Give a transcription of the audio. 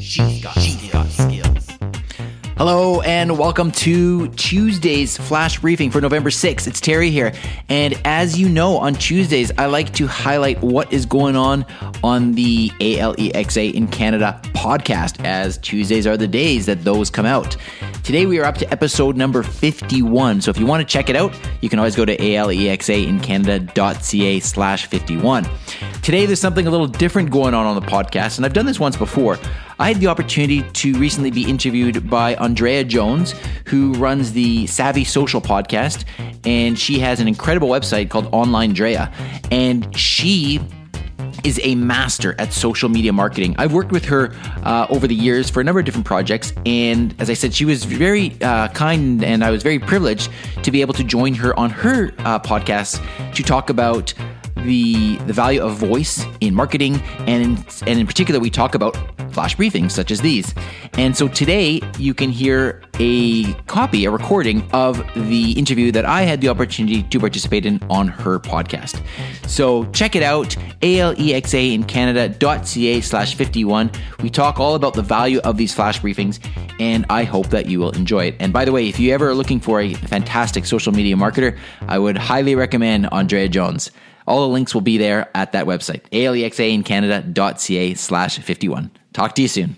She's got, she's got skills. Hello and welcome to Tuesday's flash briefing for November 6th. It's Teri here. And as you know, on Tuesdays, I like to highlight what is going on on the ALEXA in Canada podcast, as Tuesdays are the days that those come out. Today we are up to episode number 51. So if you want to check it out, you can always go to alexaincanada.ca slash 51. Today there's something a little different going on on the podcast, and I've done this once before. I had the opportunity to recently be interviewed by Andrea Jones, who runs the Savvy Social podcast, and she has an incredible website called Online Drea, and she is a master at social media marketing. I've worked with her uh, over the years for a number of different projects, and as I said, she was very uh, kind, and I was very privileged to be able to join her on her uh, podcast to talk about the the value of voice in marketing, and in, and in particular, we talk about flash briefings such as these. And so today, you can hear a copy, a recording of the interview that I had the opportunity to participate in on her podcast. So check it out, alexa in canada.ca slash 51. We talk all about the value of these flash briefings, and I hope that you will enjoy it. And by the way, if you ever are looking for a fantastic social media marketer, I would highly recommend Andrea Jones. All the links will be there at that website, alexaincanada.ca slash 51. Talk to you soon.